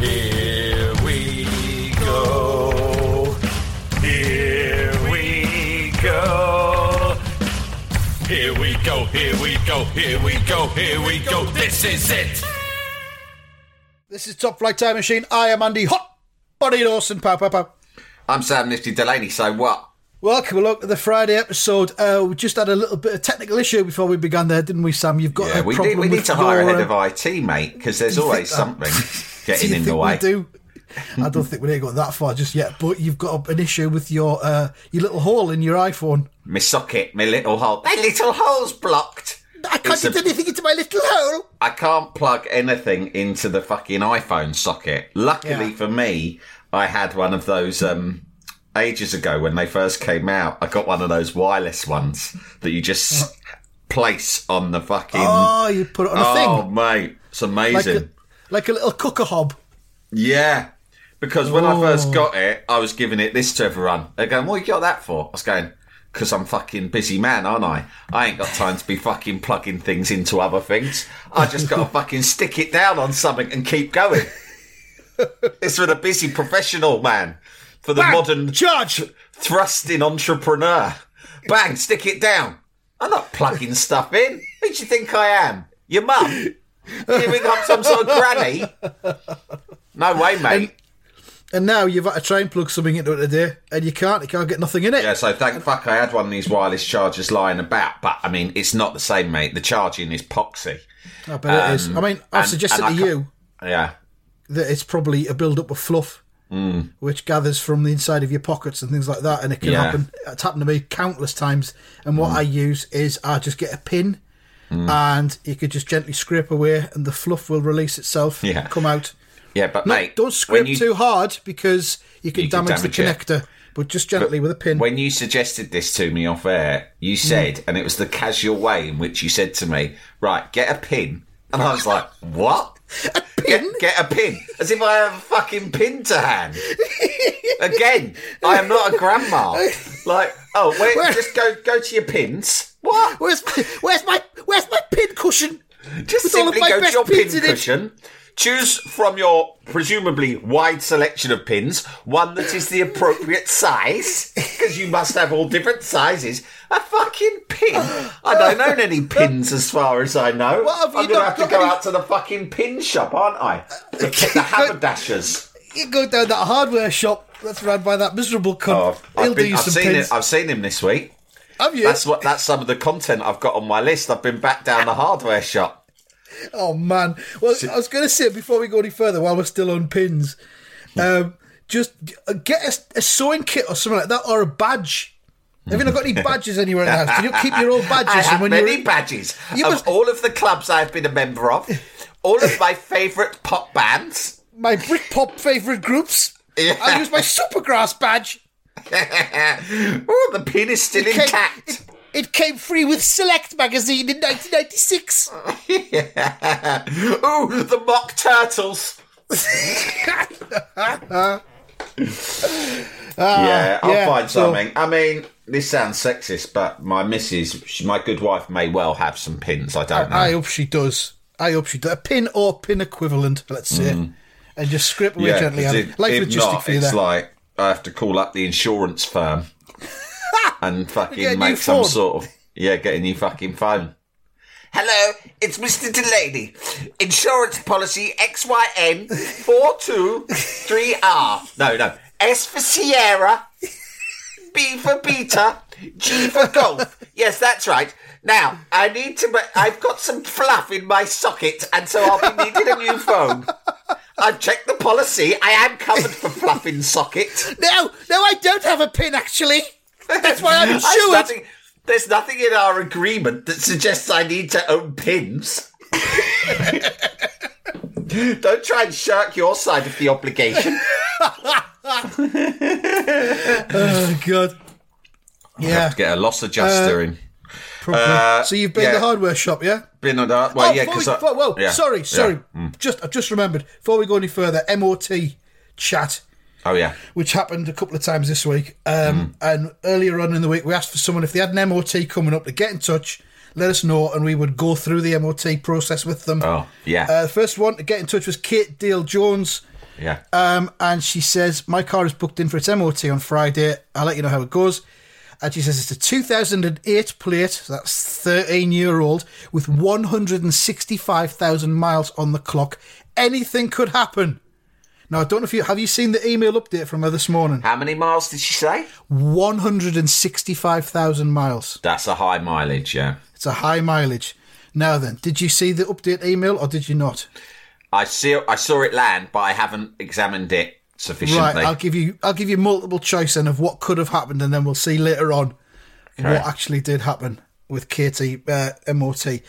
Here we go. Here we go. Here we go. Here we go. Here we go. Here we go. This is it. This is Top Flight Time Machine. I am Andy Hot Body Dawson. Pow, pow, pow. I'm Sam Nifty Delaney, so what? Welcome along to the Friday episode. Uh, we just had a little bit of technical issue before we began there, didn't we, Sam? You've got Yeah, a we, problem need, we need to hire a head of IT, mate, because there's always something do getting in the way. Do? I don't think we ain't got that far just yet, but you've got an issue with your uh, your little hole in your iPhone. My socket, my little hole. My little hole's blocked. I can't It's a- get anything into my little hole. I can't plug anything into the fucking iPhone socket. Luckily Yeah. for me, I had one of those um, ages ago when they first came out. I got one of those wireless ones that you just place on the fucking. Oh, you put it on a Oh, thing. Oh, mate, it's Like amazing. a, like a little cooker hob. Yeah. Because when I first Oh. got it, I was giving it this to everyone. They're going, what you got that for? I was going, because I'm fucking busy man, aren't I? I ain't got time to be fucking plugging things into other things. I just got to fucking stick it down on something and keep going. it's for the busy professional man. For the Bang! modern Charge! thrusting entrepreneur. Bang, stick it down. I'm not plugging stuff in. Who do you think I am? Your mum? You think I'm some sort of granny? No way, mate. And now you've had to try and plug something into it today, and you can't. You can't get nothing in it. Yeah, so thank fuck I had one of these wireless chargers lying about, but I mean, it's not the same, mate. The charging is poxy. I bet it is. I um, mean, I've and- suggested and I to you Yeah. that it's probably a build up of fluff, mm. which gathers from the inside of your pockets and things like that, and it can Yeah. happen. It's happened to me countless times. And what mm. I use is I just get a pin, Mm. and you could just gently scrape away, and the fluff will release itself, Yeah. come out. Yeah, but No, mate, don't scrape you- too hard because you can You can damage, damage the it. connector. But just gently with a pin. When you suggested this to me off air, you mm. said, and it was the casual way in which you said to me, right, get a pin. And I was like, what? A pin? Get, get a pin. As if I have a fucking pin to hand. Again, I am not a grandma. Like, oh, wait, Where- just go go to your pins. What? Where's my, where's my where's my pin cushion? Just With all of simply go to your pin cushion. Choose from your presumably wide selection of pins one that is the appropriate size, because you must have all different sizes. A fucking pin. I don't own any pins as far as I know. What have you I'm gonna not have to got go any- out to the fucking pin shop, aren't I? The, the haberdashers. You go down that hardware shop that's run by that miserable cunt. Oh, I've, do been, you I've some seen pins. it. I've seen him this week. Have you? That's what. That's some of the content I've got on my list. I've been back down the hardware shop. Oh man! Well, I was going to say before we go any further, while we're still on pins, um, just get a, a sewing kit or something like that, or a badge. Have you not got any badges anywhere in the house? Do you keep your old badges? I have when many you're- badges You of must- all of the clubs I've been a member of, all of my favourite pop bands. My Britpop favourite groups. Yeah. I use my Supergrass badge. oh, the pin is still Came- intact. it, it came free with Select magazine in 1996. Oh, the mock turtles. Ah, yeah, I'll yeah, find so- something. I mean, this sounds sexist, but my missus, she, my good wife, may well have some pins. I don't know. I hope she does. I hope she does. A pin or pin equivalent, let's say. Mm. And just scrape away gently. 'cause Andy. if- Life if logistic not, for you it's there. like I have to call up the insurance firm and fucking make some phone. sort of yeah, get a new fucking phone. Hello, it's Mr. Delaney. Insurance policy XYN four two three R. No, no. S for Sierra. B for Beta. G for Golf. Yes, that's right. Now, I need to. I've got some fluff in my socket, and so I'll be needing a new phone. I've checked the policy. I am covered for fluff in socket. No, no, I don't have a pin actually. That's why I'm There's insured. nothing, there's nothing in our agreement that suggests I need to own pins. Don't try and shirk your side of the obligation. Oh god. Yeah, to get a loss adjuster uh, in. Uh, so you've been yeah. to the hardware shop, yeah? Been on that. Well, oh, yeah, because we, whoa, whoa, yeah, sorry, yeah. sorry. Mm. Just, I've just remembered. Before we go any further, MOT chat, Oh yeah. which happened a couple of times this week, Mm. um, and earlier on in the week, we asked for someone if they had an MOT coming up to get in touch, let us know, and we would go through the MOT process with them. Oh yeah. Uh, the first one to get in touch was Kate Dale Jones. yeah. Um, and she says, My car is booked in for its MOT on Friday. I'll let you know how it goes. And she says it's a 2008 plate, so that's 13 year old, with 165,000 miles on the clock. Anything could happen. Now, I don't know if you have you seen the email update from her this morning? How many miles did she say? 165,000 miles. That's a high mileage. Yeah. It's a high mileage. Now then, did you see the update email or did you not? I see. I saw it land, but I haven't examined it sufficiently. Right, I'll give you I'll give you multiple choice then of what could have happened, and then we'll see later on what actually did happen with Katie uh, MOT.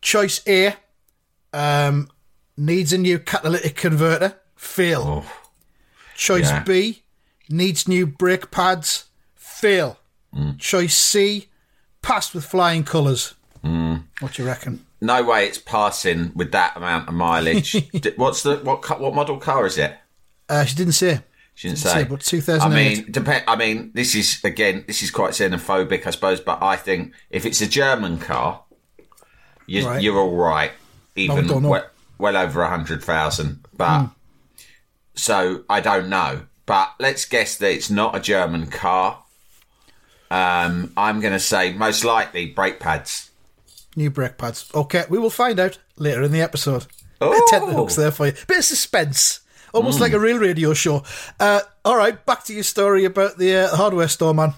Choice A um, needs a new catalytic converter. Fail. Choice Yeah. B needs new brake pads. Fail. Mm. Choice C passed with flying colours. What do you reckon? no way it's passing with that amount of mileage. What's the what? What model car is it? Uh, she didn't say. She didn't Didn't say. say, but 2008. I mean, depend. I mean, this is again, this is quite xenophobic, I suppose. But I think if it's a German car, you, Right. you're all right, even don't well, well over a hundred thousand. But so I don't know. But let's guess that it's not a German car. Um, I'm going to say most likely brake pads. New brake pads. Okay, we will find out later in the episode. Bit of tenterhooks there for you. Bit of suspense. Almost like a real radio show. Uh, all right, back to your story about the uh, hardware store, man.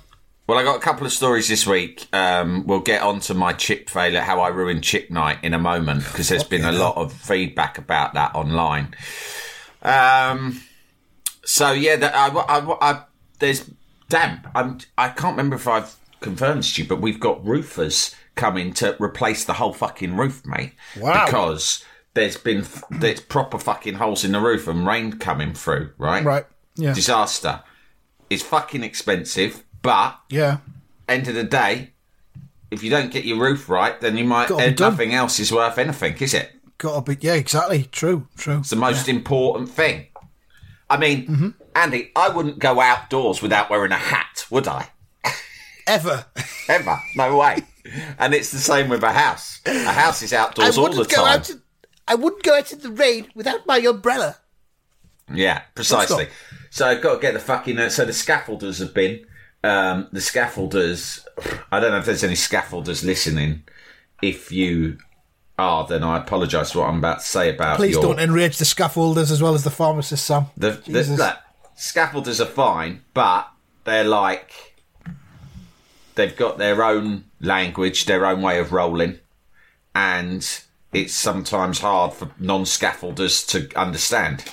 Well, I got a couple of stories this week. Um, we'll get on to my chip failure, how I ruined chip night in a moment, because there's been a lot of feedback about that online. Um, so yeah, that I, I, I, there's damn. I'm, I can't remember if I've confirmed to you, but we've got roofers coming to replace the whole fucking roof, mate. Wow. Because there's been there's proper fucking holes in the roof and rain coming through. Right. Right. Yeah. Disaster. It's fucking expensive, but Yeah. end of the day, if you don't get your roof right, then you might. Gotta be And done. nothing else is worth anything, is it? Gotta be. Yeah, exactly. True. True. It's the most important thing. I mean, Mm-hmm. Andy, I wouldn't go outdoors without wearing a hat, would I? Ever. Ever? No way. and it's the same with a house. A house is outdoors all the time. I wouldn't go out in the rain without my umbrella. Yeah, precisely. So I've got to get the fucking. Uh, so the scaffolders have been. Um, the scaffolders. I don't know if there's any scaffolders listening. If you are, then I apologise for what I'm about to say about Please your. don't enrage the scaffolders as well as the pharmacists, Sam. the, the, look, scaffolders are fine, but they're like. They've got their own language, their own way of rolling, and it's sometimes hard for non-scaffolders to understand.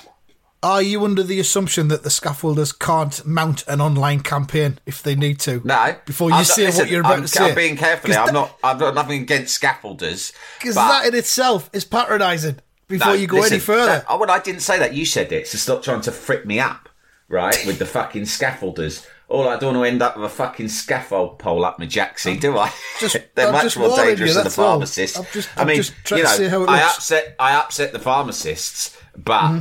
Are you under the assumption that the scaffolders can't mount an online campaign if they need to? No. Before you I'm not- say listen, what you're about I'm, to say. I'm being careful. I'm not. I've got nothing against scaffolders. Because that in itself is patronising before No, you go listen, any further. that- oh, well, I didn't say that. You said it. So stop trying to frick me up, right? With the fucking scaffolders. All I don't want to end up with a fucking scaffold pole up my jacksy, do I? just- They're I'm much more dangerous you, than the pharmacists. I'm just- I I'm mean, just trying you to know, see how it I upset. I upset the pharmacists, but Mm-hmm.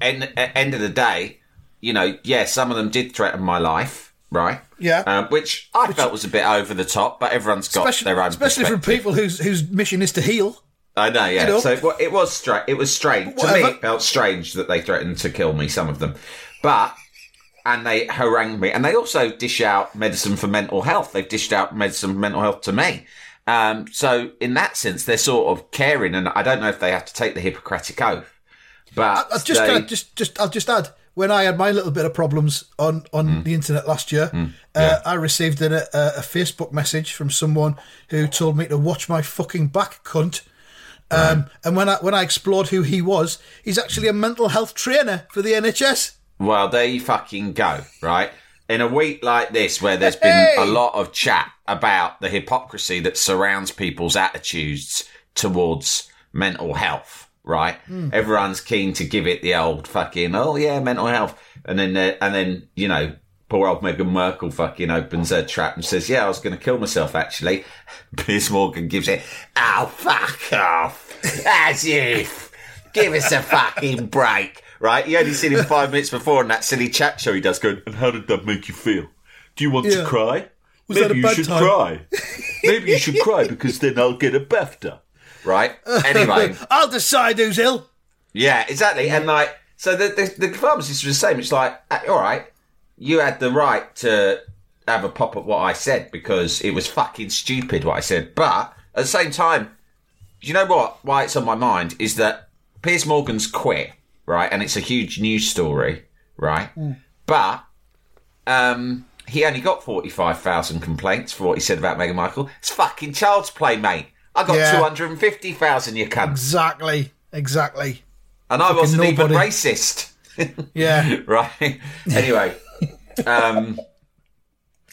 end, at end of the day, you know, yeah, some of them did threaten my life, right? Yeah. um, which I felt was a bit over the top, but everyone's got especially their own especially from people whose whose mission is to heal. I know, yeah. You know? So it, it was strange. It was strange to me. It felt strange that they threatened to kill me. Some of them, but and they harangued me, and they also dish out medicine for mental health. They've dished out medicine for mental health to me. Um, so in that sense, they're sort of caring, and I don't know if they have to take the Hippocratic oath, but I'll just they- just just I'll just add when I had my little bit of problems on on Mm. the internet last year, uh, I received a, a, a Facebook message from someone who told me to watch my fucking back, cunt. Um, and when I when I explored who he was, he's actually a mental health trainer for the NHS. Well, there you fucking go, right? In a week like this, where there's been Hey! a lot of chat about the hypocrisy that surrounds people's attitudes towards mental health, right? Everyone's keen to give it the old fucking, oh yeah, mental health. And then, uh, and then, you know, poor old Meghan Markle fucking opens her trap and says, yeah, I was going to kill myself actually. Piers Morgan gives it, oh, fuck off. As if. Give us a fucking break. Right? You only seen him five minutes before on that silly chat show he does going, and how did that make you feel? Do you want Yeah. to cry? Was that Maybe you should time?" cry. Maybe you should cry because then I'll get a BAFTA. Right? Anyway. I'll decide who's ill. Yeah, exactly. And like, so the, the, the pharmacist was the same. It's like, uh, all right, you had the right to have a pop at what I said because it was fucking stupid what I said. But at the same time, do you know what? Why it's on my mind is that Piers Morgan's quit, right? And it's a huge news story, right? But um, he only got 45,000 complaints for what he said about Meghan Markle. It's fucking child's play, mate. I got Yeah. 250,000, you cunt. Exactly. Exactly. And I wasn't even racist. Yeah. right? Anyway, um,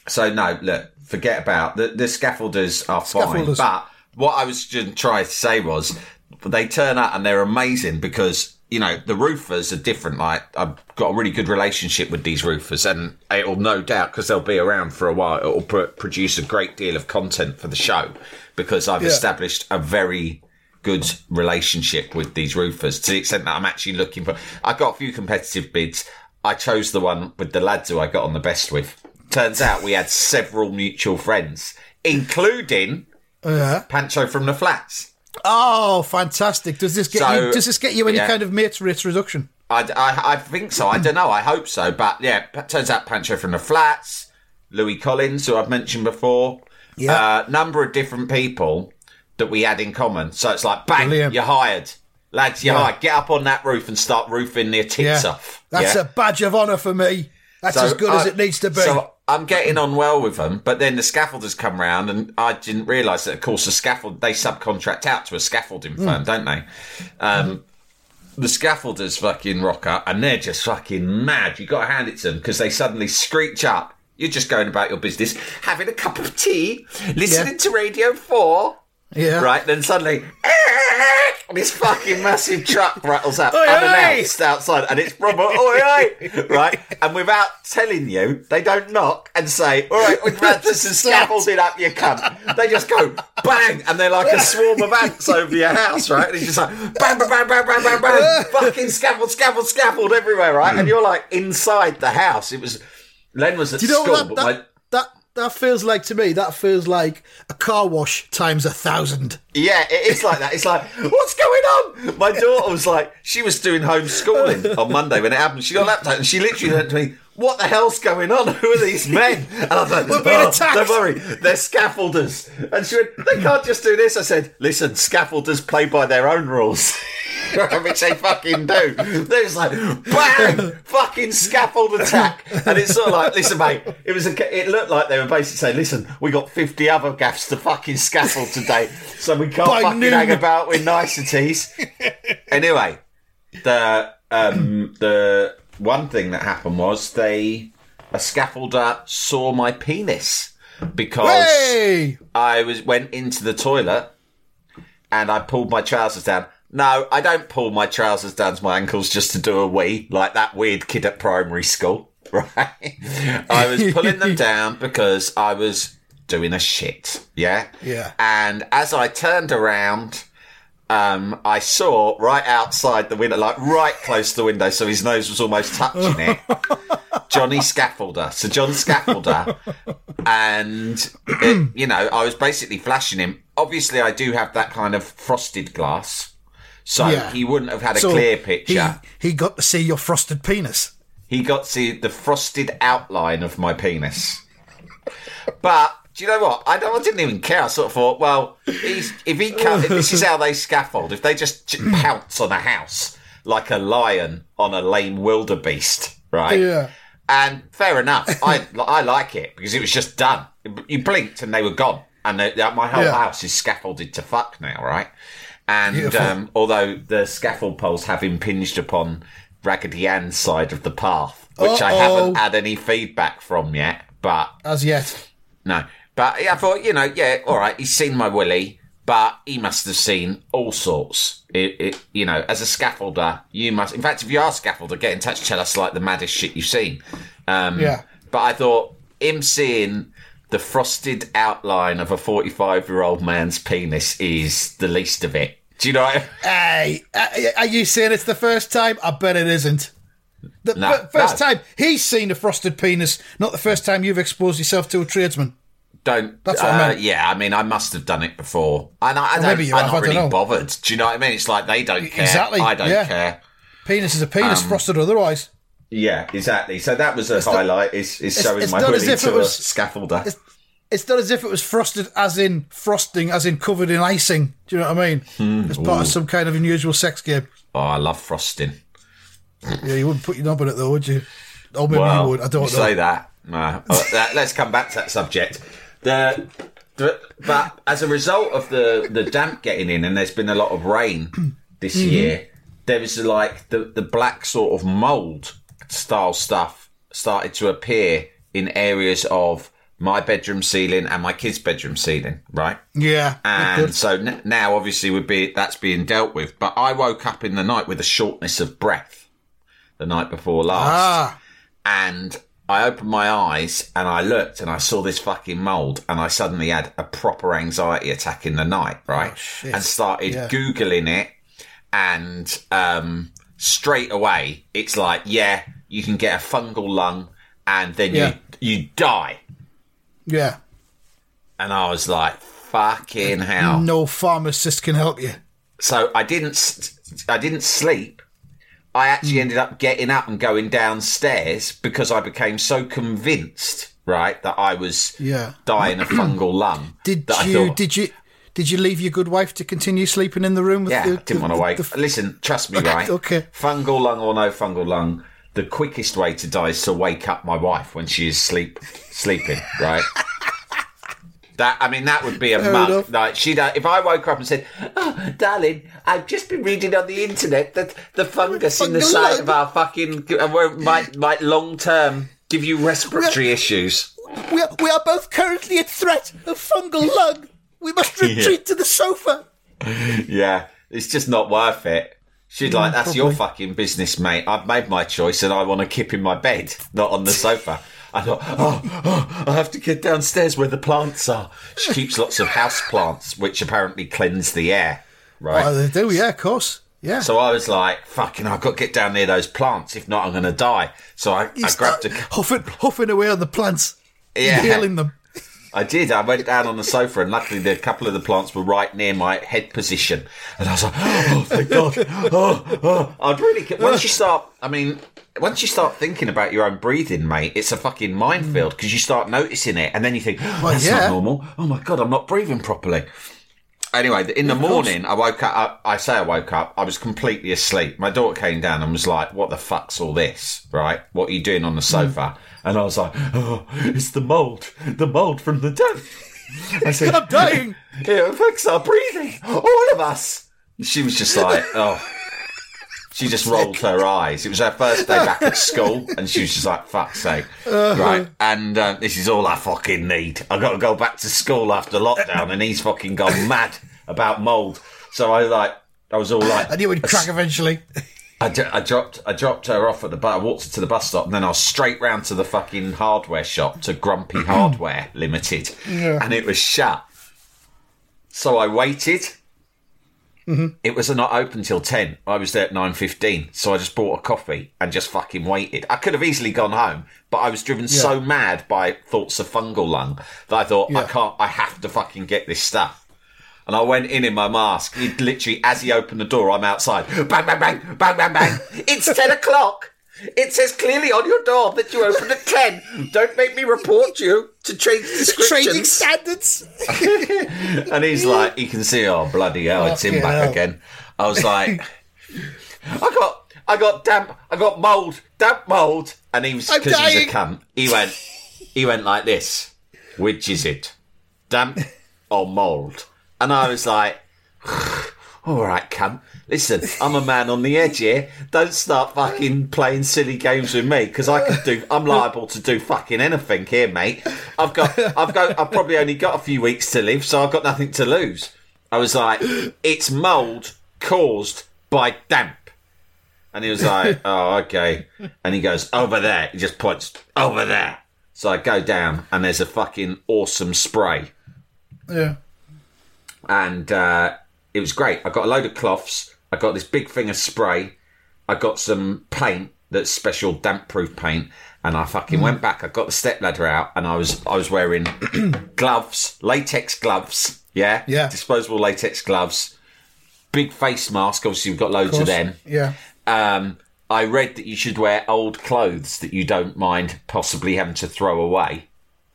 so no, look, forget about the the scaffolders are fine. But what I was trying to say was they turn up and they're amazing because you know the roofers are different. Like I've got a really good relationship with these roofers, and it'll no doubt because they'll be around for a while. It'll pr- produce a great deal of content for the show because I've Yeah. established a very good relationship with these roofers to the extent that I'm actually looking for. I got a few competitive bids. I chose the one with the lads who I got on the best with. Turns out we had several mutual friends, including oh, Yeah. Pancho from the Flats. Oh, fantastic! Does this get So, you? Does this get you any yeah. kind of mates rates reduction? I, I, I think so. I don't know. I hope so. But yeah, turns out Pancho from the Flats, Louis Collins, who I've mentioned before, Yeah. uh, number of different people that we had in common. So it's like, bang, Brilliant. you're hired. Lads, you're Yeah. hired. Get up on that roof and start roofing their tits Yeah. off. That's yeah? a badge of honour for me. That's So as good as it needs to be. So I'm getting on well with them, but then the scaffolders come round, and I didn't realise that, of course, the scaffold they subcontract out to a scaffolding Hmm. firm, don't they? Um, the scaffolders fucking rock up, and they're just fucking mad. You got to hand it to them because they suddenly screech up. You're just going about your business, having a cup of tea, listening Yeah. to Radio Four. Yeah. Right, then suddenly this fucking massive truck rattles up Oi, oi! unannounced outside, and it's proper oi oi, right? And without telling you, they don't knock and say, "All right, we've had this and scaffolded up, you cunt." They just go bang, and they're like a swarm of ants over your house, right? And it's just like bang, bang, bang, bang, bang, bang, bang, fucking scaffold, scaffold, scaffold everywhere, right? And you're like inside the house. It was Len was at you know school, what but that, my that, feels like to me? That feels like a car wash times a thousand. Yeah, it is like that. It's like, what's going on? My daughter was like, she was doing homeschooling on Monday when it happened. She got a laptop and she literally went to me, what the hell's going on? Who are these men? And I like, We're being "Oh, attacked." don't worry, they're scaffolders. And she went, they can't just do this. I said, listen, scaffolders play by their own rules. Which they fucking do. They're like, bang, fucking scaffold attack. And it's sort of like, listen, mate, it was a, it looked like they were basically saying, listen, we got 50 other gaffs to fucking scaffold today, so we can't By fucking noon. hang about with niceties. anyway, the, um, the one thing that happened was they, a scaffolder saw my penis because Hey! I was went into the toilet and I pulled my trousers down. No, I don't pull my trousers down to my ankles just to do a wee like that weird kid at primary school, right? I was pulling them down because I was doing a shit, yeah? Yeah. And as I turned around, um, I saw right outside the window, like right close to the window, so his nose was almost touching it. Johnny Scaffolder. So John Scaffolder. and, it, you know, I was basically flashing him. Obviously, I do have that kind of frosted glass. So Yeah. he wouldn't have had a So clear picture. He, he got to see your frosted penis. He, got to see the frosted outline of my penis. But do you know what? I, don't, I didn't even care. I sort of thought, well, he's, if he can, if this is how they scaffold, if they just j- mm. pounce on a house like a lion on a lame wildebeest, right? Yeah. And fair enough. I I like it because it was just done. You blinked and they were gone. And they, my whole Yeah. house is scaffolded to fuck now, right? And um, although the scaffold poles have impinged upon Raggedy Ann's side of the path, which I Uh-oh. haven't had any feedback from yet, but As yet. no. But I thought, you know, yeah, all right, he's seen my willy. but he must have seen all sorts. It, it, you know, as a scaffolder, you must. In fact, if you are a scaffolder, get in touch. Tell us like the maddest shit you've seen. Um, Yeah. But I thought him seeing the frosted outline of a forty-five-year-old man's penis is the least of it. Do you know? I Hey, are you saying it's the first time? I bet it isn't. The first time he's seen a frosted penis, not the first time you've exposed yourself to a tradesman. don't. That's what I uh, meant. Yeah, I mean, I must have done it before, and I, I don't. Maybe you I'm have, not I really know. bothered. Do you know what I mean? It's like they don't care. Exactly, I don't yeah. care. Penis is a penis, Um, frosted otherwise. Yeah, exactly. So that was a highlight. Is is showing it's my not as willing if it to was- a scaffolder. It's, it's not as if it was frosted as in frosting, as in covered in icing. Do you know what I mean? Hmm. As part of some kind of unusual sex game. Oh, I love frosting. Yeah, you wouldn't put your knob in it though, would you? Or maybe well, you would. I don't say that. Uh, let's come back to that subject. The, the but as a result of the the damp getting in, and there's been a lot of rain this Mm-hmm. year. There was like the the black sort of mold style stuff started to appear in areas of my bedroom ceiling and my kids' bedroom ceiling. Right. Yeah. And so n- now, obviously, would be that's being dealt with. But I woke up in the night with a shortness of breath the night before last, Ah, and I opened my eyes and I looked and I saw this fucking mold, and I suddenly had a proper anxiety attack in the night, right? Oh. And started Yeah. googling it, and um, straight away it's like, yeah, you can get a fungal lung, and then Yeah. you you die. Yeah. And I was like, fucking hell. No pharmacist can help you. so I didn't I didn't sleep. I Hmm. actually ended up getting up and going downstairs because I became so convinced, right, that I was Yeah. dying of fungal lung. Did you? thought, Did you? Did you leave your good wife to continue sleeping in the room? With yeah, the, didn't the- want to wake. the- Listen, trust me, right? okay. Fungal lung or no fungal lung, the quickest way to die is to wake up my wife when she is sleep sleeping, right? That I mean, that would be a Fair mug. enough. Like she'd, uh, if I woke her up and said, "Oh, darling, I've just been reading on the internet that the fungus in the side of our fucking uh, might might long term give you respiratory issues." we, are, we are both currently at threat of fungal lung. We must retreat to the sofa. Yeah, it's just not worth it. She'd like, that's your fucking business, mate. I've made my choice and I want to keep in my bed, not on the sofa. I thought, oh, oh, I have to get downstairs where the plants are. She keeps lots of house plants, which apparently cleanse the air, right? Oh, they do, yeah, of course. Yeah. so I was like, fucking, I've got to get down near those plants. If not, I'm going to die. So I, I grabbed a. huffing, huffing away on the plants, Yeah. healing them. I did. I went down on the sofa, and luckily, the couple of the plants were right near my head position. And I was like, "Oh, thank God!" Oh, oh. I'd really. Once you start, I mean, once you start thinking about your own breathing, mate, it's a fucking minefield hmm. because you start noticing it, and then you think, oh, "That's yeah. not normal." Oh my God, I'm not breathing properly. Anyway, in the morning, I woke up. I say I woke up. I was completely asleep. My daughter came down and was like, "What the fuck's all this? Right? What are you doing on the hmm. sofa?" And I was like, "Oh, it's the mold. The mold from the damp." I said, I'm dying. It affects our breathing. All of us. She was just like, oh. She just rolled her eyes. It was her first day back at school, and she was just like, "Fuck's sake!" Right, and uh, this is all I fucking need. I got to go back to school after lockdown, and he's fucking gone mad about mold. So I like, I was all like, knew it would crack eventually. I, d- I dropped I dropped her off at the bus. I walked her to the bus stop, and then I was straight round to the fucking hardware shop to Grumpy Hardware Limited, and it was shut. So I waited. Mm-hmm. It was not open till ten. I was there at nine fifteen, so I just bought a coffee and just fucking waited. I could have easily gone home, but I was driven so mad by thoughts of fungal lung that I thought I can't. I have to fucking get this stuff. And I went in in my mask. He literally, as he opened the door, I'm outside. Bang, bang, bang, bang, bang, bang. It's 10 o'clock. It says clearly on your door that you opened at 10. Don't make me report you to change Training descriptions. standards. And he's like, you can see, oh, bloody hell, it's him Fucking back hell. again. I was like, I got, I got damp, I got mould, damp mould. And he was, I'm because he's a dying. cunt, he went, he went like this. Which is it? Damp or mould? And I was like, all right, cunt. Listen, I'm a man on the edge here. Don't start fucking playing silly games with me because I could do. I'm liable to do fucking anything here, mate. I've got, I've got, I've probably only got a few weeks to live, so I've got nothing to lose. I was like, it's mold caused by damp. And he was like, oh, okay. And he goes, over there. He just points, over there. So I go down and there's a fucking awesome spray. Yeah. And uh, it was great. I got a load of cloths. I got this big thing of spray. I got some paint that's special damp proof paint. And I fucking went back. I got the step ladder out and I was I was wearing gloves, latex gloves. Yeah? Yeah. Disposable latex gloves. Big face mask. Obviously, we've got loads of, course. them. Yeah. Um, I read that you should wear old clothes that you don't mind possibly having to throw away.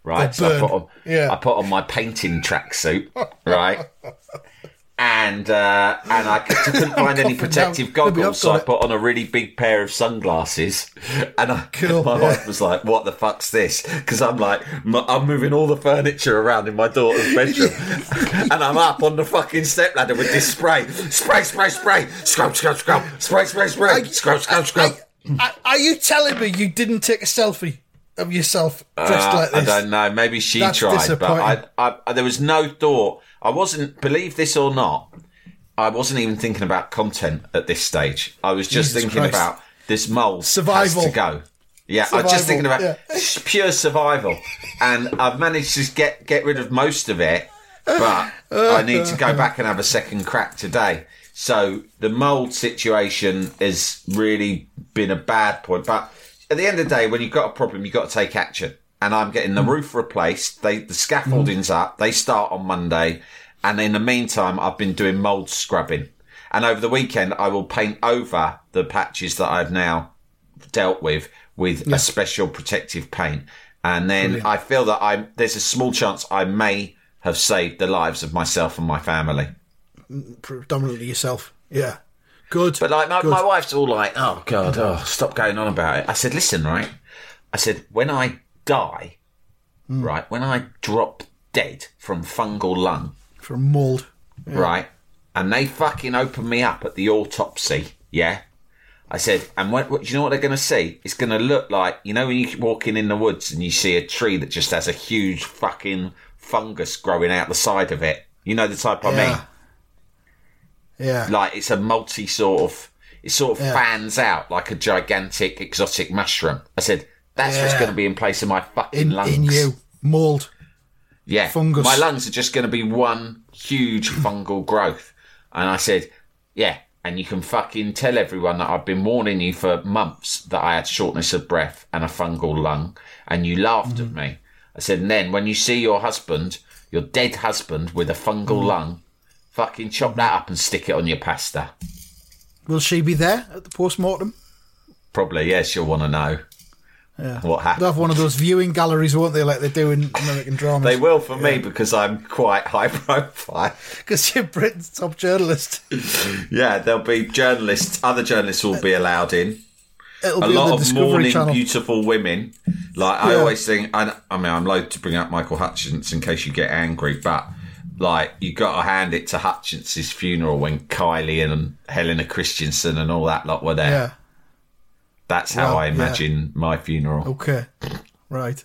Right, so I put on Yeah. I put on my painting tracksuit, right, and uh, and I couldn't find any protective now. Goggles, so I put on a really big pair of sunglasses, and I, Cool, my yeah. wife was like, "What the fuck's this?" Because I'm like, m- I'm moving all the furniture around in my daughter's bedroom, and I'm up on the fucking stepladder with this spray, spray, spray, spray, scrub, scrub, scrub, spray, spray, spray, scrub, scrub, scrub. Are, are you telling me you didn't take a selfie of yourself dressed Uh, like this? I don't know. Maybe she That's tried, but. I, I, there was no thought. I wasn't. Believe this or not, I wasn't even thinking about content at this stage. I was just Jesus thinking Christ. about this mole Survival. has to go. Yeah, I was just thinking about yeah. pure survival, and I've managed to get get rid of most of it, but I need to go back and have a second crack today. So the mold situation has really been a bad point, but at the end of the day, when you've got a problem, you've got to take action. And I'm getting the hmm. roof replaced. They the scaffolding's hmm. up. They start on Monday, and in the meantime, I've been doing mold scrubbing. And over the weekend, I will paint over the patches that I've now dealt with with a special protective paint. And then I feel that I'm there's a small chance I may have saved the lives of myself and my family. Predominantly yourself. Yeah. Good. But like my, Good. my wife's all like, "Oh God, oh stop going on about it." I said, "Listen, right." I said, "When I die, Hmm. right, when I drop dead from fungal lung, From mould. right, and they fucking open me up at the autopsy, yeah." I said, and what, what, do you know what they're going to see? It's going to look like, you know, when you're walking in the woods and you see a tree that just has a huge fucking fungus growing out the side of it. You know the type I mean? Yeah. Yeah. like it's a multi sort of it sort of Yeah. fans out like a gigantic exotic mushroom. I said that's what's going to be in place of my fucking in, lungs. in you. Mould. yeah, fungus. My lungs are just going to be one huge fungal growth. And I said, yeah, and you can fucking tell everyone that I've been warning you for months that I had shortness of breath and a fungal lung, and you laughed Mm-hmm. at me. I said, and then when you see your husband, your dead husband with a fungal Mm. lung, fucking chop that up and stick it on your pasta. Will she be there at the post mortem? Probably, yes, you'll want to know what They'll have one of those viewing galleries, won't they, like they do in American dramas? They will for me because I'm quite high profile. Because you're Britain's top journalist. Yeah, there'll be journalists, other journalists will be uh, allowed in. It'll A lot of Discovery mourning, Channel. beautiful women. Like, I Yeah. always think, I, I mean, I'm loath to bring up Michael Hutchence in case you get angry, but like, you got to hand it to Hutchence's funeral when Kylie and Helena Christensen and all that lot were there. Yeah. That's how Well, I yeah. imagine my funeral. Okay. Right.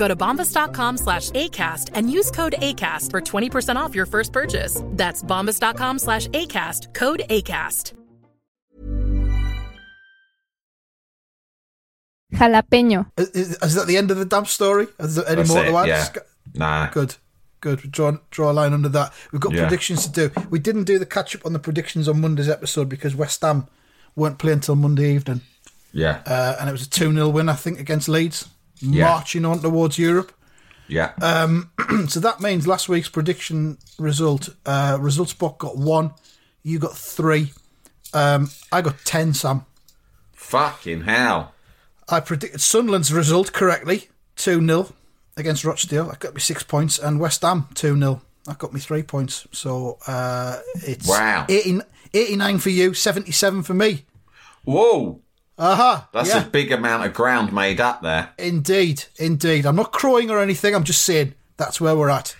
Go to bombas.com slash ACAST and use code ACAST for 20% off your first purchase. That's bombas.com slash ACAST, code ACAST. Jalapeño. Is, is, is that the end of the damn story? Is there any That's more it, to add? yeah. Nah. Good. Good. Draw draw a line under that. We've got Yeah. predictions to do. We didn't do the catch up on the predictions on Monday's episode because West Ham weren't playing until Monday evening, Yeah. uh, and it was a two 0 win I think against Leeds, Yeah. marching on towards Europe. yeah. Um, So that means last week's prediction result, uh, results book got one, you got three, um, I got ten. Sam, Fucking hell. I predicted Sunderland's result correctly, two 0 against Rochdale. That got me six points, and West Ham two 0 That got me three points. So uh, it's Wow. 18 89 for you, seventy seven for me. Whoa. Aha, That's yeah. a big amount of ground made up there. Indeed, indeed. I'm not crowing or anything. I'm just saying that's where we're at.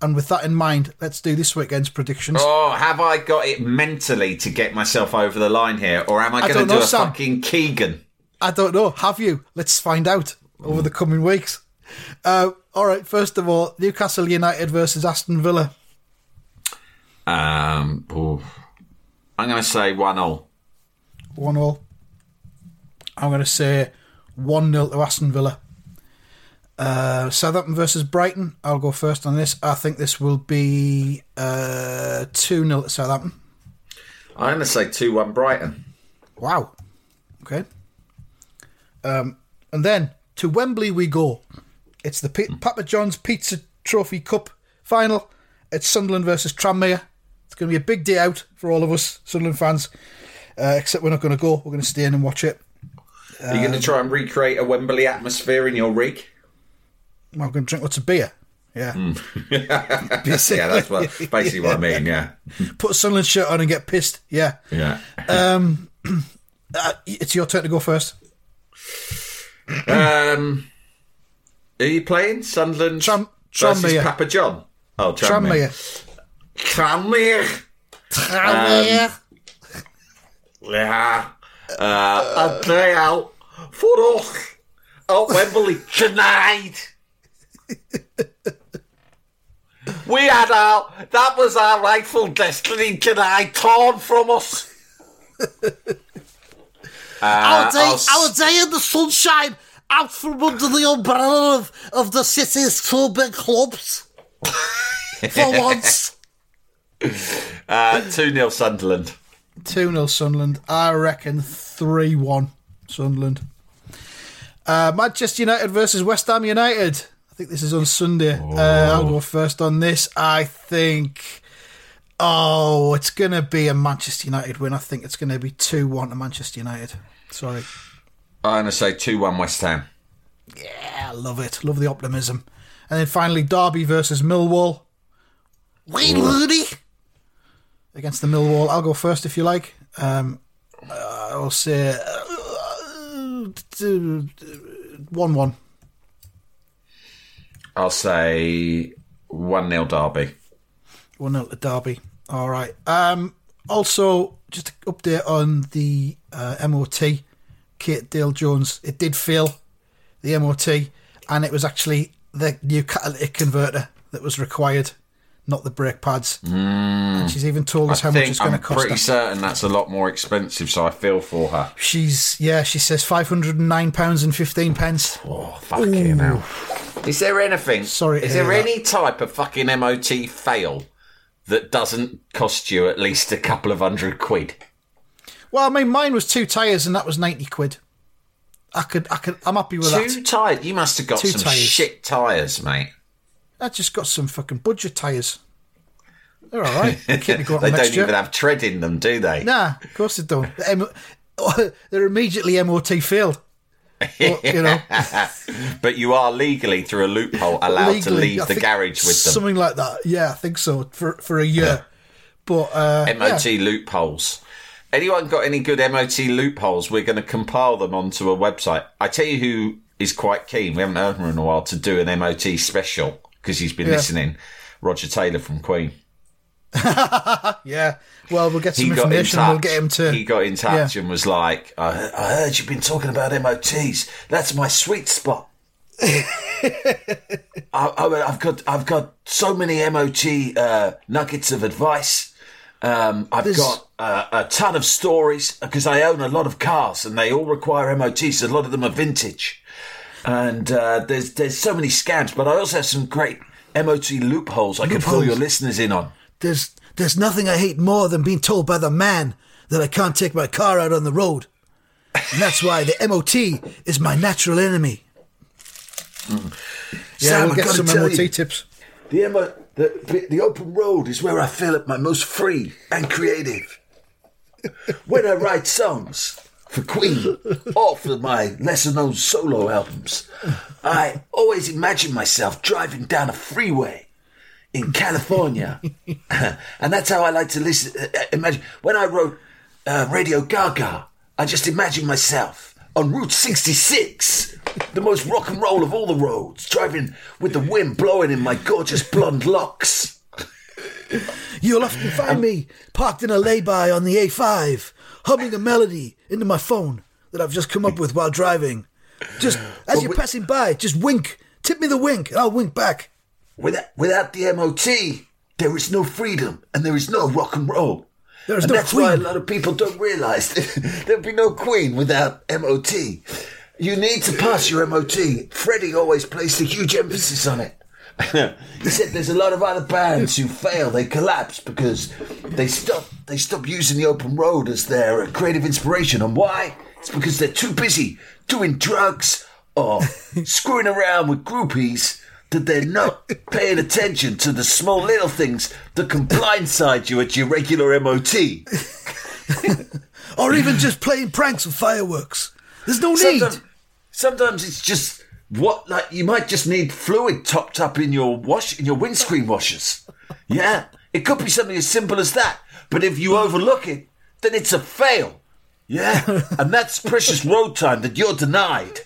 And with that in mind, let's do this weekend's predictions. Oh, have I got it mentally to get myself over the line here, or am I I going to do know, a Sam. fucking Keegan? I don't know. Have you? Let's find out over the coming weeks. Uh, all right. First of all, Newcastle United versus Aston Villa. Um. I'm going to say one all. One all. I'm going to say one 0 to Aston Villa. Uh, Southampton versus Brighton. I'll go first on this. I think this will be uh, two 0 to Southampton. I'm going to say two one Brighton. Wow. Okay. Um, and then to Wembley we go. It's the P- Papa John's Pizza Trophy Cup final. It's Sunderland versus Tranmere. It's going to be a big day out for all of us Sunderland fans. Uh, except we're not going to go. We're going to stay in and watch it. Are you going to try and recreate a Wembley atmosphere in your rig? I'm going to drink lots of beer. Yeah. yeah, that's what, basically what I mean. Yeah, Put a Sunderland shirt on and get pissed. Yeah. yeah. Uh, it's your turn to go first. um, are you playing Sunderland Tram- versus. Papa John? Oh, Tranmere. Tranmere. Tranmere. Tranmere. Yeah. Uh, a day out for us at Wembley tonight. we had our, that was our rightful destiny tonight, torn from us. our, day, our day in the sunshine, out from under the umbrella of, of the city's two big clubs. For once. Uh, 2 0 Sunderland. 2 0 Sunderland. I reckon 3 1 Sunderland. Uh, Manchester United versus West Ham United. I think this is on Sunday. Uh, I'll go first on this. I think. Oh, it's going to be a Manchester United win. I think it's going to be 2 1 to Manchester United. Sorry. I'm going to say 2 1 West Ham. Yeah, I love it. Love the optimism. And then finally, Derby versus Millwall. Wayne Rooney. Against the Millwall. I'll go first if you like. Um, uh, I'll say uh, one-one. I'll say 1 0 Derby. One 0 to Derby. All right. Um, also, just an update on the uh, MOT. Kate Dale Jones. It did fail the MOT, and it was actually the new catalytic converter that was required, not the brake pads. Hmm. And she's even told us I how much it's going to cost. I'm pretty her. certain that's a lot more expensive, so I feel for her. She's yeah. She says five hundred and nine pounds and fifteen pence. Oh, fucking hell. Is there anything? Sorry Is there that. any type of fucking MOT fail that doesn't cost you at least a couple of hundred quid? Well, I mean, mine was two tires, and that was ninety quid. I could, I could, I'm happy with Two that. tires? You must have got Two some tyres. shit tyres, mate. I just got some fucking budget tires. They're all right. They they don't even have tread in them, do they? Nah, of course they don't. They're immediately MOT filled. But, you know, But you are legally, through a loophole, allowed to leave I the garage with them. Something like that. Yeah, I think so for for a year. But uh, MOT yeah. loopholes. Anyone got any good MOT loopholes? We're going to compile them onto a website. I tell you who is quite keen. We haven't heard from him in a while to do an MOT special because he's been Yeah. listening. Roger Taylor from Queen. yeah. Well, we'll get some He got in information. We'll get him to. He got in touch Yeah. and was like, I, "I heard you've been talking about MOTs. That's my sweet spot." I, I, I've got I've got so many MOT uh, nuggets of advice. Um, I've There's- got uh, a ton of stories because I own a lot of cars and they all require MOTs. A lot of them are vintage, and uh, there's there's so many scams. But I also have some great MOT loopholes I can fill your listeners in on. There's there's nothing I hate more than being told by the man that I can't take my car out on the road. And that's why the MOT is my natural enemy. Yeah, Sam, we'll get some MOT you, tips. The, MO, the, the open road is where I feel at my most free and creative. when I write songs for Queen or for my lesser known solo albums, I always imagine myself driving down a freeway in California. and that's how I like to listen. Uh, imagine when I wrote uh, Radio Gaga, I just imagined myself on Route 66, the most rock and roll of all the roads, driving with the wind blowing in my gorgeous blonde locks. You'll often find me parked in a lay-by on the A5, humming a melody into my phone that I've just come up with while driving. Just as you're passing by, just wink, tip me the wink, and I'll wink back. Without, without the MOT, there is no freedom and there is no rock and roll. There is and no that's why a lot of people don't realise there'd be no Queen without MOT. You need to pass your MOT. Freddie always placed a huge emphasis on it. he said there's a lot of other bands who fail, they collapse because they stop they stop using the open road as their uh, creative inspiration. And why? It's because they're too busy doing drugs or screwing around with groupies that they're not paying attention to the small little things that can blindside you at your regular MOT. Or even just playing pranks with fireworks. There's no need. Sometimes, sometimes it's just what like you might just need fluid topped up in your wash in your windscreen washers. Yeah, it could be something as simple as that. But if you overlook it, then it's a fail. Yeah, and that's precious road time that you're denied.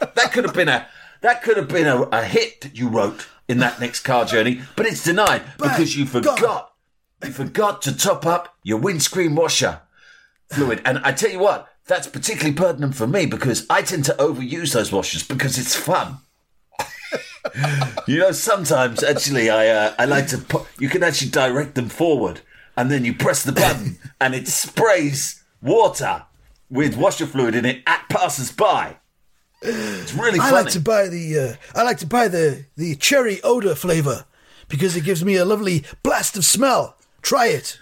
That could have been a that could have been a, a hit that you wrote in that next car journey, but it's denied because you forgot. You forgot to top up your windscreen washer fluid. And I tell you what, that's particularly pertinent for me because I tend to overuse those washers because it's fun. you know, sometimes actually I uh, I like to put. You can actually direct them forward, and then you press the button, and it sprays water with washer fluid in it at passers-by. It's really Funny. I like to buy the uh, I like to buy the the cherry odor flavor because it gives me a lovely blast of smell. Try it.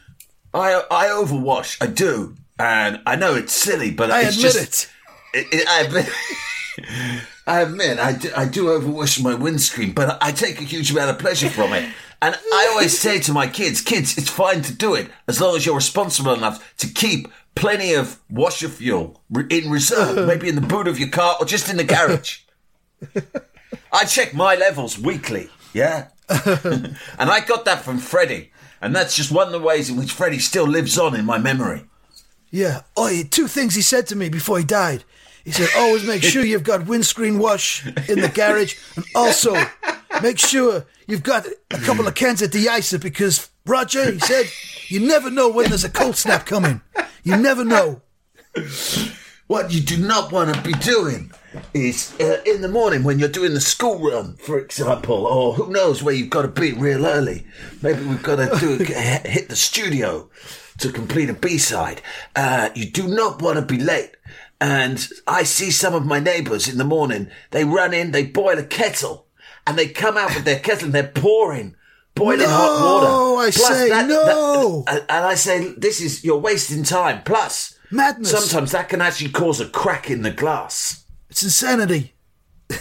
I I overwash. I do, and I know it's silly, but I admit just, it. it I admit. I admit I do, I do overwash my windscreen, but I take a huge amount of pleasure from it. And I always say to my kids, kids, it's fine to do it as long as you're responsible enough to keep plenty of washer fuel in reserve, maybe in the boot of your car or just in the garage. I check my levels weekly, yeah. and I got that from Freddie. And that's just one of the ways in which Freddie still lives on in my memory. Yeah. Oh, he- two things he said to me before he died. He said, "Always make sure you've got windscreen wash in the garage, and also make sure you've got a couple of cans of de-icer because Roger, he said, you never know when there's a cold snap coming. You never know." What you do not want to be doing is uh, in the morning when you're doing the school run, for example, or who knows where you've got to be real early. Maybe we've got to do hit the studio to complete a B side. Uh, you do not want to be late. And I see some of my neighbours in the morning. They run in, they boil a kettle, and they come out with their kettle and they're pouring. Boiling hot water. No, I say, no. and and I say, this is you're wasting time. Plus, Madness. Sometimes that can actually cause a crack in the glass. It's insanity.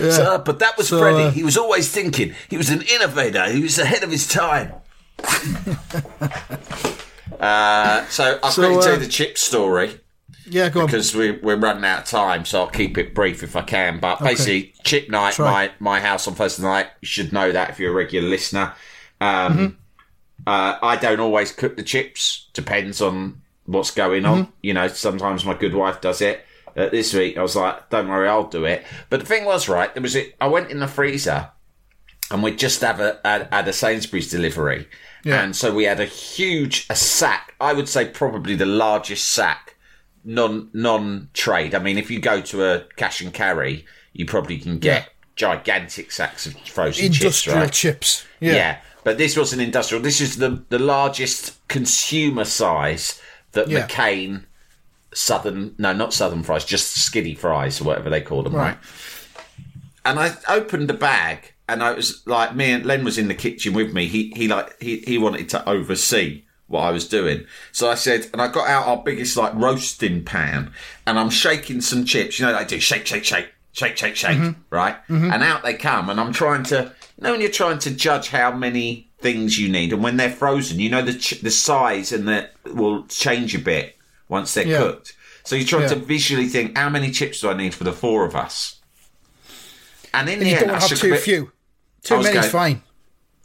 So, but that was So, Freddie. uh, he was always thinking. He was an innovator. He was ahead of his time. Uh, so I'll So, quickly tell uh, you the chip story Yeah, go on. because we, we're running out of time, so I'll keep it brief if I can. But basically, chip night, Try. my my house on Thursday night. You should know that if you're a regular listener. Um, Mm-hmm. uh, I don't always cook the chips. Depends on what's going on. Mm-hmm. You know, sometimes my good wife does it. Uh, this week, I was like, "Don't worry, I'll do it." But the thing was, right, there was a, I went in the freezer and we just have a had, had a Sainsbury's delivery, Yeah. and so we had a huge a sack. I would say probably the largest sack non non trade. I mean, if you go to a cash and carry, you probably can get gigantic sacks of frozen Industrial chips. chips. Right? Yeah. but this was an industrial. This is the the largest consumer size that Yeah. McCain Southern no not Southern fries, just skinny fries or whatever they call them, right? Right. and I opened the bag, and I was like, me and Len was in the kitchen with me. He he like he he wanted to oversee what I was doing, so I said, and I got out our biggest like roasting pan, and I'm shaking some chips. You know, they do shake, shake, shake, shake, shake, shake, mm-hmm. right? Mm-hmm. And out they come, and I'm trying to, you know, when you're trying to judge how many things you need, and when they're frozen, you know the ch- the size and that will change a bit once they're Yeah. cooked. So you're trying to visually think, how many chips do I need for the four of us? And in And the you end, don't I have shook a too bit- few. Too many's going- fine.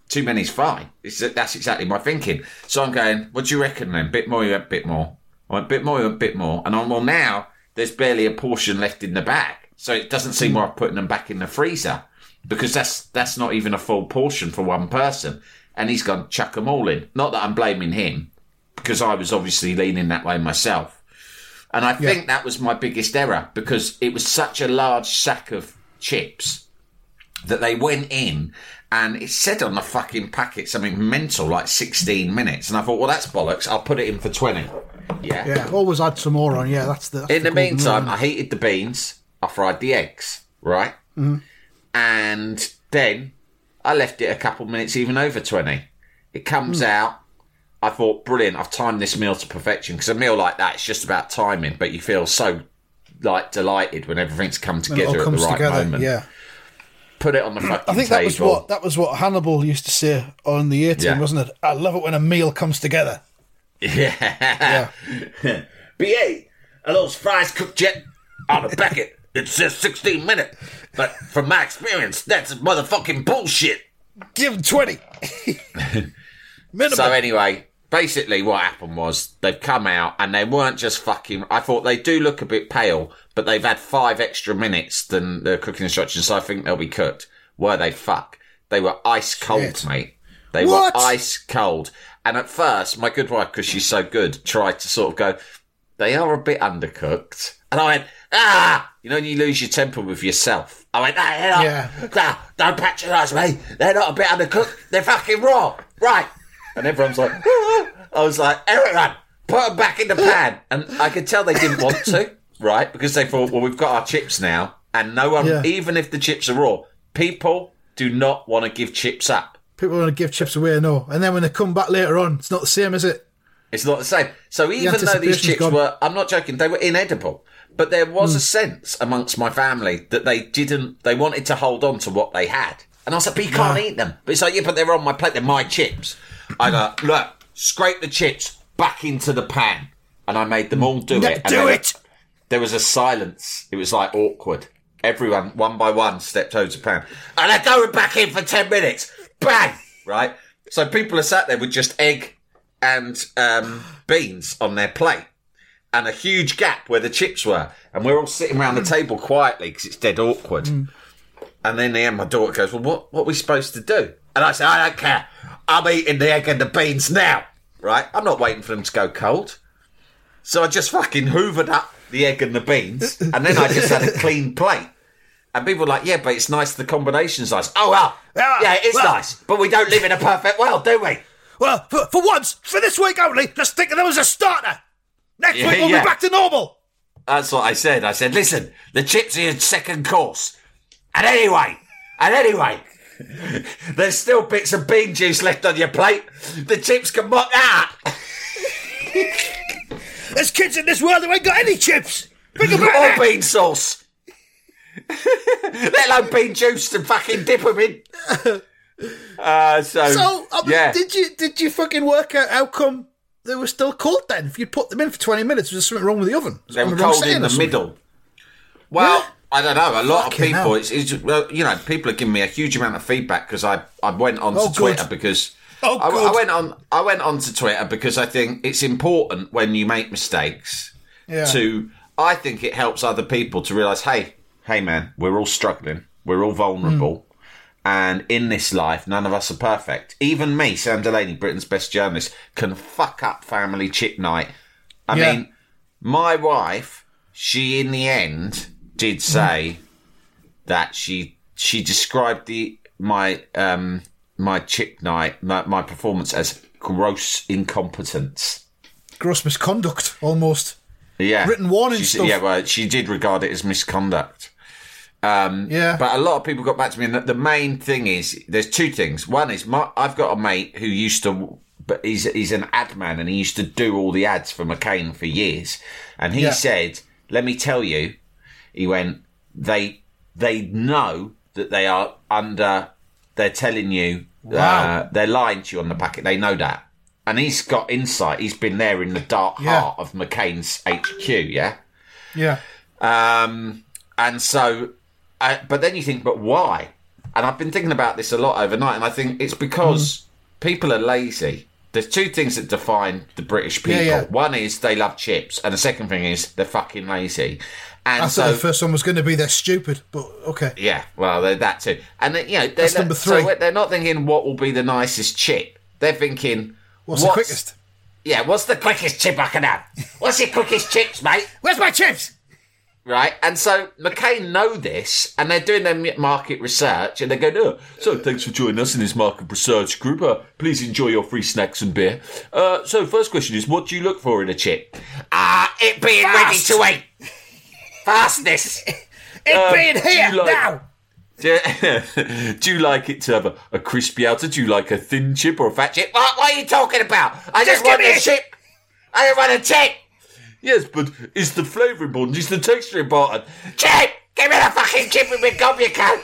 Too many's fine. It's, that's exactly my thinking. So I'm going, what do you reckon then? Bit more, you went bit more. I went bit more, you went bit more. And I'm, well, now there's barely a portion left in the bag. So it doesn't seem hmm. worth putting them back in the freezer because that's, that's not even a full portion for one person. And he's gone, chuck them all in. Not that I'm blaming him because I was obviously leaning that way myself. And I think that was my biggest error because it was such a large sack of chips that they went in and it said on the fucking packet something mental like 16 minutes. And I thought, well, that's bollocks. I'll put it in for 20. Yeah. Yeah, always add some more on. Yeah, that's the. That's In the golden meantime. I heated the beans. I fried the eggs, right? Mm-hmm. And then I left it a couple minutes, even over 20. It comes mm. out. I thought, brilliant. I've timed this meal to perfection because a meal like that, it's just about timing, but you feel so like delighted when everything's come together at the right together. moment. Yeah, Put it on the fucking I think table. that was what that was what Hannibal used to say on the A team, Yeah. wasn't it? I love it when a meal comes together. Yeah. Yeah, BA, are those fries cooked yet? On the packet, it says 16 minutes. But from my experience, that's motherfucking bullshit. give him twenty. Minimum. So anyway, basically what happened was they've come out and they weren't just fucking. I thought they do look a bit pale, but they've had five extra minutes than the cooking instructions, so I think they'll be cooked. Were they fuck? They were ice cold, Shit. mate. They What? were ice cold. And at first, my good wife, because she's so good, tried to sort of go, they are a bit undercooked. And I went, ah! You know, when you lose your temper with yourself. I went, ah, not, Yeah. ah, don't patronise me. They're not a bit undercooked. They're fucking raw. Right. And everyone's like, "Ah." I was like, everyone, put them back in the pan. And I could tell they didn't want to, right? Because they thought, well, we've got our chips now. And no one, Yeah. even if the chips are raw, people do not want to give chips up. People want to give chips away, no, and then when they come back later on, it's not the same, is it? It's not the same. So even though these chips gone. were, I'm not joking, they were inedible. But there was Hmm. a sense amongst my family that they didn't, they wanted to hold on to what they had. And I was like, but you can't eat them. But it's like, yeah, but they're on my plate, they're my chips. I go, look, scrape the chips back into the pan. And I made them all do No, it. Do it! There was a silence. It was like awkward. Everyone, one by one, stepped over to the pan. And they're going back in for 10 minutes. Bang! Right? So people are sat there with just egg and um, beans on their plate and a huge gap where the chips were. And we're all sitting around the table quietly because it's dead awkward. And then the end, my daughter goes, Well, what, what are we supposed to do? And I say, I don't care. I'm eating the egg and the beans now. Right? I'm not waiting for them to go cold. So I just fucking hoovered up the egg and the beans. And then I just had a clean plate. And people were like, Yeah, but it's nice. The combination's nice. Oh, well. Yeah, Yeah, it is well- nice. But we don't live in a perfect world, do we? Well, for, for once, for this week only, let's think of them as a starter. Next Yeah, week we'll yeah. be back to normal. That's what I said. I said, listen, the chips are your second course. And anyway, and anyway, there's still bits of bean juice left on your plate. The chips can mock that. There's kids in this world who ain't got any chips. About Or that. bean sauce. Let alone bean juice to fucking dip them in. Uh, so, So, I mean, yeah. did you did you fucking work out how come they were still cold then? If you'd put them in for twenty minutes, was there something wrong with the oven? Was They were cold in the middle. Well. I don't know. A lot Fucking of people, it's, it's well, you know, people are giving me a huge amount of feedback because I, I went onto Oh, good. Twitter because Oh, I, I went on I went onto Twitter because I think it's important when you make mistakes Yeah. to. I think it helps other people to realise, hey, hey, man, we're all struggling, we're all vulnerable. Hmm. And in this life, none of us are perfect. Even me, Sam Delaney, Britain's best journalist, can fuck up family chip night. I Yeah. mean, my wife, she in the end did say that she she described the my um my chip night my, my performance as gross incompetence. Gross misconduct, almost. Yeah, Written warning She stuff. Yeah, well, she did regard it as misconduct. Um, Yeah. But a lot of people got back to me, and the, the main thing is there's two things. One is my, I've got a mate who used to, but he's he's an ad man, and he used to do all the ads for McCain for years. And he Yeah. said, "Let me tell you," he went, "They they know that they are under. They're telling you, Wow. uh, they're lying to you on the packet. They know that." And he's got insight. He's been there in the dark Yeah. heart of McCain's HQ. Yeah. Yeah. Um, and so, uh, but then you think, but why? And I've been thinking about this a lot overnight, and I think it's because people are lazy. There's two things that define the British people. Yeah, yeah. One is they love chips, and the second thing is they're fucking lazy. And I so, the first one was going to be they're stupid, but okay. yeah, well, they're that too. And they- you know, they're, number so three. they're not thinking what will be the nicest chip. They're thinking, What's, the quickest? Yeah, what's the quickest chip I can have? What's your quickest chips, mate? Where's my chips? right? And so McCain know this, and they're doing their market research, and they go, "No, so thanks for joining us in this market research group. Uh, please enjoy your free snacks and beer." Uh, so first question is, what do you look for in a chip? Ah, it being Fast. ready to eat. Fastness. It Um, being here like- now. Do you, do you like it to have a, a crispy outer? Do you like a thin chip or a fat chip? What, what are you talking about? I just, Just give want me a chip. I don't want a chip. Yes, but is the flavour important? Is the texture important? Chip! Give me the fucking chip with me gob, you cunt!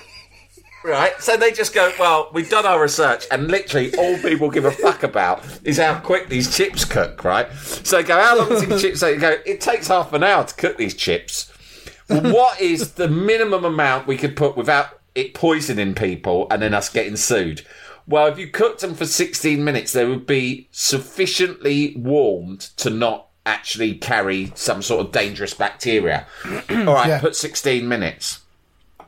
Right, so they just go, well, we've done our research, and literally all people give a fuck about is how quick these chips cook, right? So they go, how long does these chips take? They go, it takes half an hour to cook these chips. What is the minimum amount we could put without it poisoning people and then us getting sued? Well, if you cooked them for 16 minutes, they would be sufficiently warmed to not actually carry some sort of dangerous bacteria. All right, Yeah. put 16 minutes.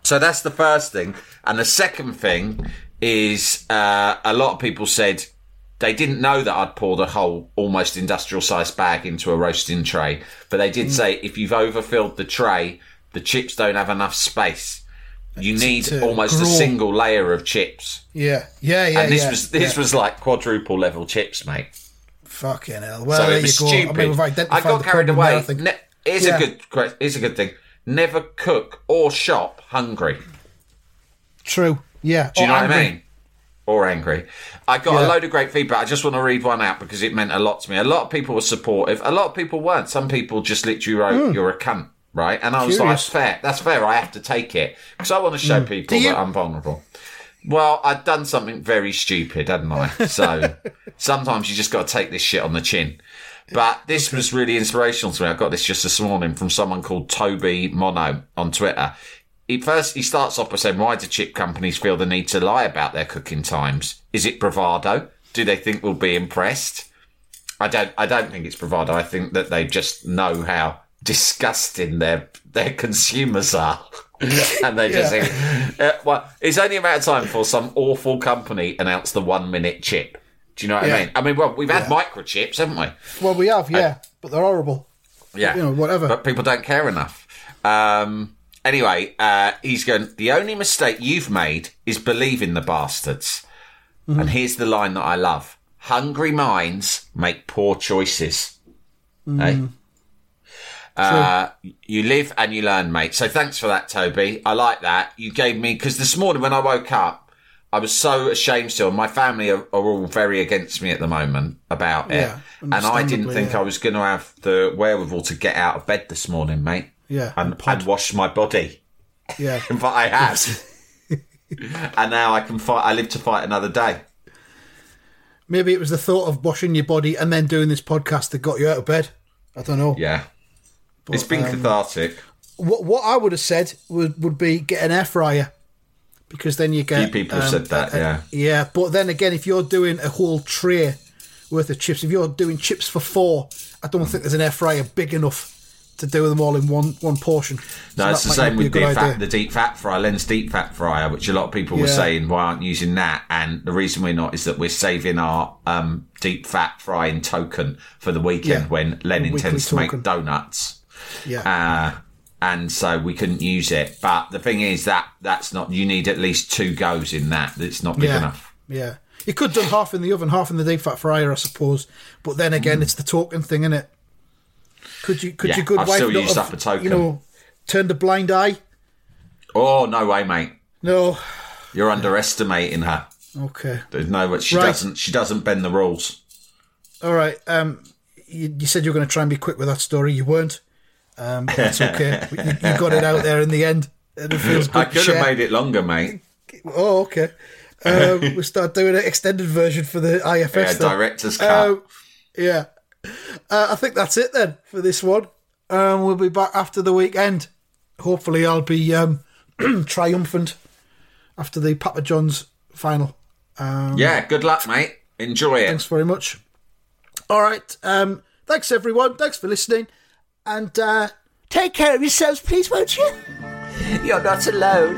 So that's the first thing. And the second thing is uh, a lot of people said they didn't know that I'd poured a whole almost industrial sized bag into a roasting tray. But they did say if you've overfilled the tray, the chips don't have enough space. You need to almost a single layer of chips. Yeah, yeah, yeah. and this yeah, was this yeah. was like quadruple level chips, mate. fucking hell. Well, so there it was you go. stupid. I mean, I got carried away. I think. Ne- here's Yeah. a good. Here's a good thing. Never cook or shop hungry. True. Yeah. Do you Or know what I mean? Or angry. I got a load of great feedback. I just want to read one out because it meant a lot to me. A lot of people were supportive. A lot of people weren't. Some people just literally wrote, hmm. "You're a cunt," right? And I was like, Hmm. Curious. "Fair. That's fair. I have to take it because I want to show people you- that I'm vulnerable." Well, I'd done something very stupid, hadn't I? So sometimes you just got to take this shit on the chin. But this was really inspirational to me. I got this just this morning from someone called Toby Mono on Twitter. He first he starts off by saying, "Why do chip companies feel the need to lie about their cooking times? Is it bravado? Do they think we'll be impressed?" I don't. I don't think it's bravado. I think that they just know how disgusting their their consumers are, and they just think, uh, well, it's only a matter of time before some awful company announce the one minute chip. Do you know what Yeah. I mean? I mean, well, we've had microchips, haven't we? Well, we have, yeah, but they're horrible. Yeah, You know, whatever. But people don't care enough. Um, anyway, uh, he's going. The only mistake you've made is believing the bastards. Mm-hmm. And here's the line that I love: "Hungry minds make poor choices." Mm-hmm. Hey. Uh, you live and you learn, mate. So thanks for that, Toby. I like that. You gave me because this morning when I woke up, I was so ashamed still. My family are, are all very against me at the moment about it, Yeah, and I didn't think yeah. I was going to have the wherewithal to get out of bed this morning, mate. Yeah, and, pod. and wash my body. Yeah. But I have, and now I can fight. I live to fight another day. Maybe it was the thought of washing your body and then doing this podcast that got you out of bed. I don't know. Yeah, it's been um, cathartic. What what I would have said would would be get an air fryer because then you get. Few people have said that, a- yeah. Yeah, but then again, if you're doing a whole tray worth of chips, if you're doing chips for four, I don't think there's an air fryer big enough to do them all in one one portion. So No, it's the same not be a with the, fat, the deep fat fryer, Len's deep fat fryer, which a lot of people were saying why aren't you using that? And the reason we're not is that we're saving our um, deep fat frying token for the weekend Yeah, when Len the intends to make donuts. Yeah. Uh, and so we couldn't use it. But the thing is that that's not. You need at least two goes in that. It's not big yeah. enough. Yeah. You could do half in the oven, half in the deep fat fryer, I suppose. But then again, it's the token thing, isn't it? Could you could. Yeah, your good I've wife still not used up a token. You know, turned a blind eye? Oh no way, mate! No. You're underestimating her. Okay. There's no, but she Right. doesn't. She doesn't bend the rules. All right. Um, you, you said you were going to try and be quick with that story. You weren't. Um, that's okay. you, you got it out there in the end, and it feels good. I could have made it longer, mate. Oh, okay. Um, we'll start doing an extended version for the IFS. Yeah, then. director's cut. Um, yeah. Uh, I think that's it then for this one. Um, we'll be back after the weekend. Hopefully, I'll be um, triumphant after the Papa John's final. Um, yeah, good luck, mate. Enjoy it. Thanks very much. All right. Um, thanks, everyone. Thanks for listening. And uh, take care of yourselves, please, won't you? You're not alone.